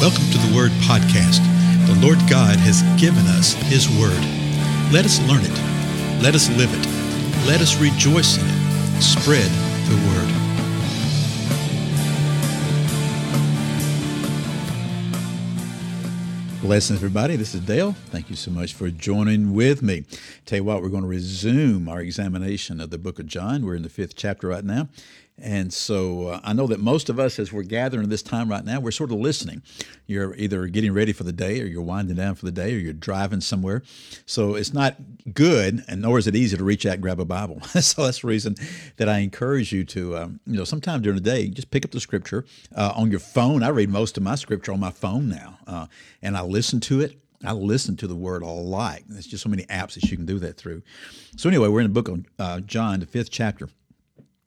Welcome to the Word Podcast. The Lord God has given us His Word. Let us learn it. Let us live it. Let us rejoice in it. Spread the Word. Blessings, everybody. This is Dale. Thank you so much for joining with me. Tell you what, we're going to resume our examination of the book of John. We're in the fifth chapter right now. And so uh, I know that most of us, as we're gathering this time right now, we're sort of listening. You're either getting ready for the day, or you're winding down for the day, or you're driving somewhere. So it's not good, and nor is it easy to reach out and grab a Bible. so that's the reason that I encourage you to, um, you know, sometime during the day, just pick up the scripture uh, on your phone. I read most of my scripture on my phone now, uh, and I listen to it. I listen to the word a lot. There's just so many apps that you can do that through. So anyway, we're in the book of uh, John, the fifth chapter.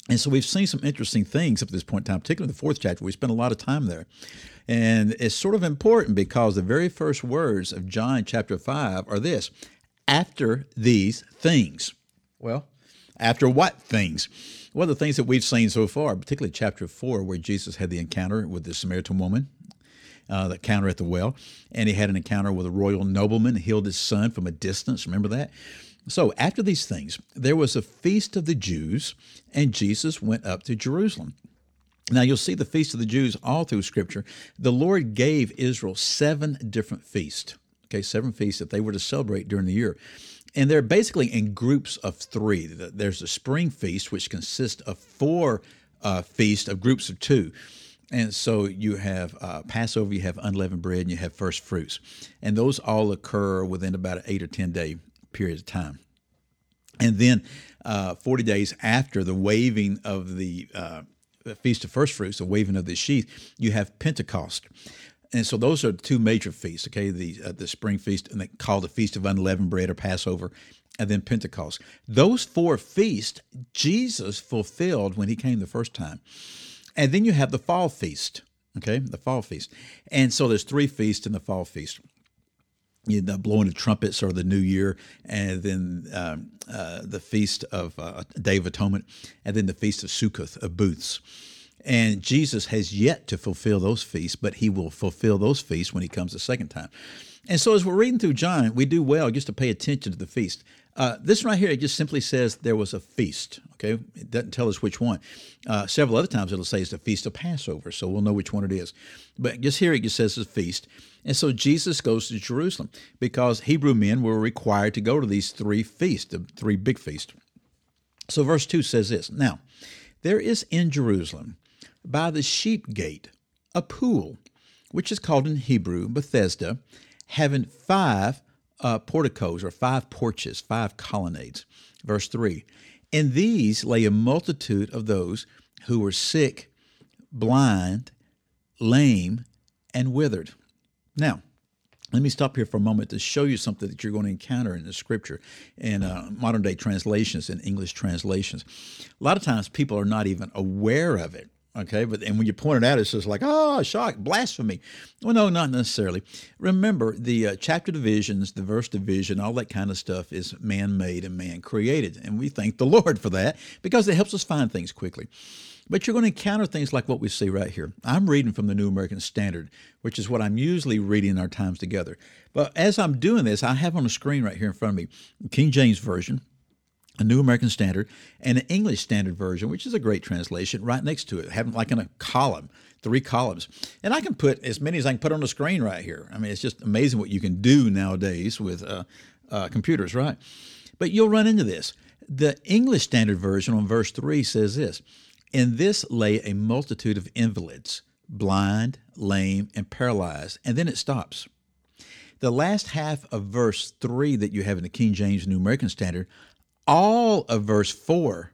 And so we've seen some interesting things up to this point in time, particularly the fourth chapter. We spent a lot of time there. And it's sort of important because the very first words of John chapter 5 are this after these things. Well, after what things? Well, the things that we've seen so far, particularly chapter 4, where Jesus had the encounter with the Samaritan woman, uh, the encounter at the well, and he had an encounter with a royal nobleman, healed his son from a distance. Remember that? So after these things, there was a feast of the Jews, and Jesus went up to Jerusalem. Now you'll see the feast of the Jews all through Scripture. The Lord gave Israel seven different feasts, okay, seven feasts that they were to celebrate during the year. And they're basically in groups of three. There's a spring feast, which consists of four uh, feasts of groups of two. And so you have uh, Passover, you have unleavened bread, and you have first fruits. And those all occur within about an eight or 10 day period of time. And then uh, 40 days after the waving of the uh, Feast of First Fruits, the waving of the sheaf, you have Pentecost. And so those are two major feasts, okay? The, uh, the spring feast, and they call the Feast of Unleavened Bread or Passover, and then Pentecost. Those four feasts Jesus fulfilled when he came the first time. And then you have the fall feast, okay? The fall feast. And so there's three feasts in the fall feast you know, blowing of trumpets or the New Year, and then um, uh, the feast of uh, Day of Atonement, and then the feast of Sukkoth of booths. And Jesus has yet to fulfill those feasts, but he will fulfill those feasts when he comes the second time. And so, as we're reading through John, we do well just to pay attention to the feast. Uh, this right here, it just simply says there was a feast. Okay, it doesn't tell us which one. Uh, several other times it'll say it's the feast of Passover, so we'll know which one it is. But just here it just says it's a feast. And so Jesus goes to Jerusalem because Hebrew men were required to go to these three feasts, the three big feasts. So verse 2 says this Now, there is in Jerusalem by the sheep gate a pool, which is called in Hebrew Bethesda, having five uh, porticos or five porches, five colonnades. Verse 3 In these lay a multitude of those who were sick, blind, lame, and withered. Now, let me stop here for a moment to show you something that you're going to encounter in the scripture in uh, modern day translations and English translations. A lot of times people are not even aware of it. Okay, but and when you point it out, it's just like, oh, shock, blasphemy. Well, no, not necessarily. Remember, the uh, chapter divisions, the verse division, all that kind of stuff is man made and man created. And we thank the Lord for that because it helps us find things quickly. But you're going to encounter things like what we see right here. I'm reading from the New American Standard, which is what I'm usually reading in our times together. But as I'm doing this, I have on the screen right here in front of me King James Version, a New American Standard, and an English Standard Version, which is a great translation, right next to it, having like in a column, three columns. And I can put as many as I can put on the screen right here. I mean, it's just amazing what you can do nowadays with uh, uh, computers, right? But you'll run into this. The English Standard Version on verse 3 says this In this lay a multitude of invalids, blind, lame, and paralyzed. And then it stops. The last half of verse 3 that you have in the King James New American Standard all of verse 4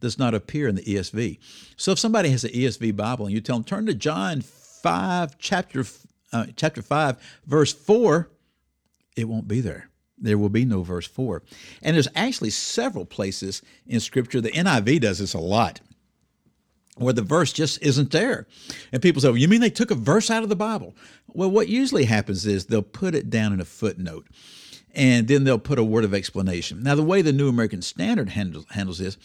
does not appear in the ESV. So if somebody has an ESV Bible and you tell them, turn to John 5, chapter, uh, chapter 5, verse 4, it won't be there. There will be no verse 4. And there's actually several places in Scripture. The NIV does this a lot where the verse just isn't there. And people say, well, You mean they took a verse out of the Bible? Well, what usually happens is they'll put it down in a footnote and then they'll put a word of explanation. Now, the way the New American Standard handles, handles this,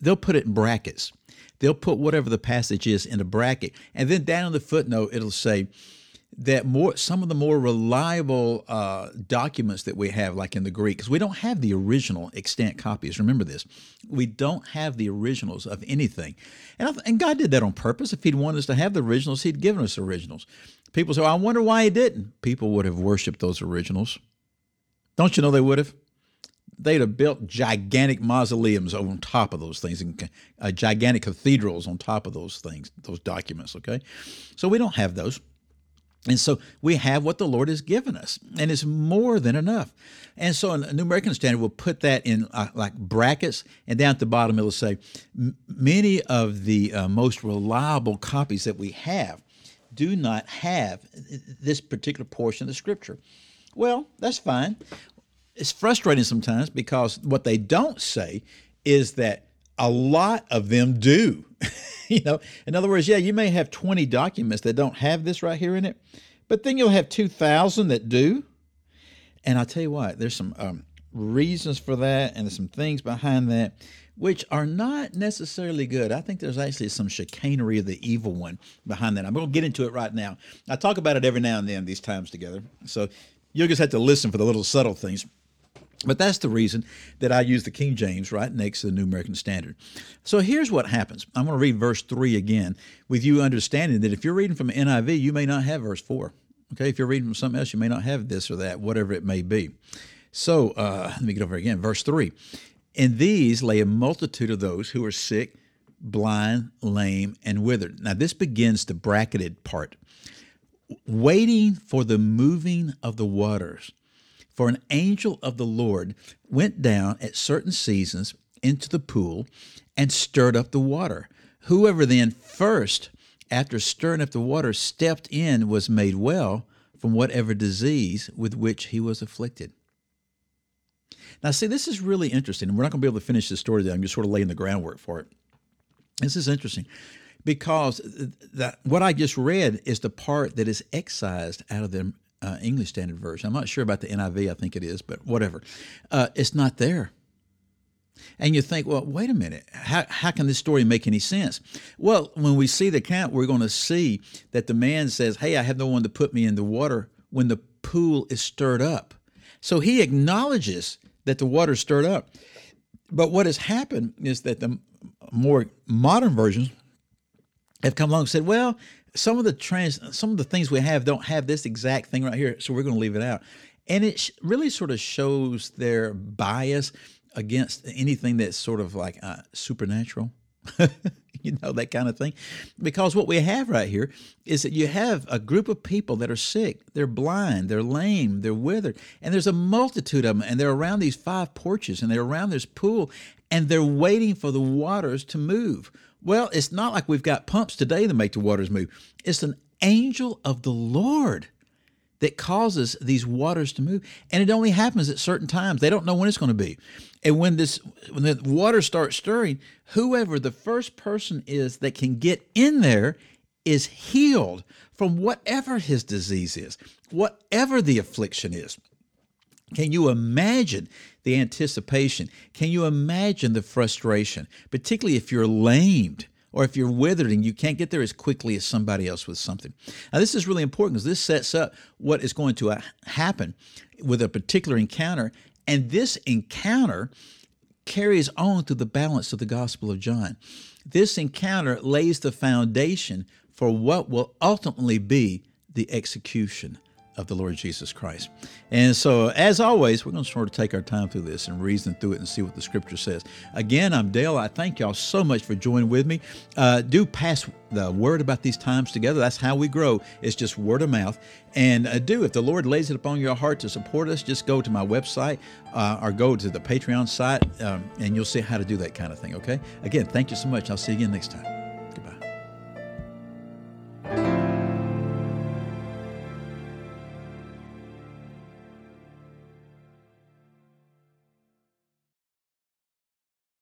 they'll put it in brackets. They'll put whatever the passage is in a bracket, and then down in the footnote, it'll say, that more some of the more reliable uh, documents that we have, like in the Greek, because we don't have the original extant copies. Remember this: we don't have the originals of anything, and and God did that on purpose. If He'd wanted us to have the originals, He'd given us originals. People say, "I wonder why He didn't." People would have worshipped those originals. Don't you know they would have? They'd have built gigantic mausoleums on top of those things and uh, gigantic cathedrals on top of those things, those documents. Okay, so we don't have those. And so we have what the Lord has given us, and it's more than enough. And so a New American Standard will put that in uh, like brackets, and down at the bottom it'll say many of the uh, most reliable copies that we have do not have this particular portion of the Scripture. Well, that's fine. It's frustrating sometimes because what they don't say is that a lot of them do. you know, in other words, yeah, you may have 20 documents that don't have this right here in it, but then you'll have 2,000 that do. And I tell you what, there's some um, reasons for that and there's some things behind that which are not necessarily good. I think there's actually some chicanery of the evil one behind that. I'm going to get into it right now. I talk about it every now and then, these times together. So you'll just have to listen for the little subtle things. But that's the reason that I use the King James right next to the New American Standard. So here's what happens. I'm going to read verse 3 again with you understanding that if you're reading from NIV, you may not have verse 4. Okay, if you're reading from something else, you may not have this or that, whatever it may be. So uh, let me get over again. Verse 3 In these lay a multitude of those who are sick, blind, lame, and withered. Now, this begins the bracketed part. Waiting for the moving of the waters. For an angel of the Lord went down at certain seasons into the pool and stirred up the water. Whoever then first, after stirring up the water, stepped in was made well from whatever disease with which he was afflicted. Now, see, this is really interesting. We're not going to be able to finish this story today. I'm just sort of laying the groundwork for it. This is interesting because that, what I just read is the part that is excised out of the uh, English Standard Version. I'm not sure about the NIV, I think it is, but whatever. Uh, it's not there. And you think, well, wait a minute, how, how can this story make any sense? Well, when we see the account, we're going to see that the man says, Hey, I have no one to put me in the water when the pool is stirred up. So he acknowledges that the water is stirred up. But what has happened is that the more modern versions have come along and said, well, some of the trans some of the things we have don't have this exact thing right here so we're going to leave it out. And it really sort of shows their bias against anything that's sort of like uh, supernatural you know that kind of thing. Because what we have right here is that you have a group of people that are sick they're blind they're lame they're withered and there's a multitude of them and they're around these five porches and they're around this pool and they're waiting for the waters to move well, it's not like we've got pumps today that make the waters move. It's an angel of the Lord that causes these waters to move. And it only happens at certain times. They don't know when it's going to be. And when this when the water starts stirring, whoever the first person is that can get in there is healed from whatever his disease is, whatever the affliction is. Can you imagine the anticipation? Can you imagine the frustration, particularly if you're lamed? or if you're withered and you can't get there as quickly as somebody else with something. Now, this is really important because this sets up what is going to uh, happen with a particular encounter, and this encounter carries on through the balance of the Gospel of John. This encounter lays the foundation for what will ultimately be the execution of the Lord Jesus Christ. And so, as always, we're going to sort of take our time through this and reason through it and see what the scripture says. Again, I'm Dale. I thank y'all so much for joining with me. Uh, do pass the word about these times together. That's how we grow. It's just word of mouth. And uh, do, if the Lord lays it upon your heart to support us, just go to my website uh, or go to the Patreon site um, and you'll see how to do that kind of thing. Okay? Again, thank you so much. I'll see you again next time.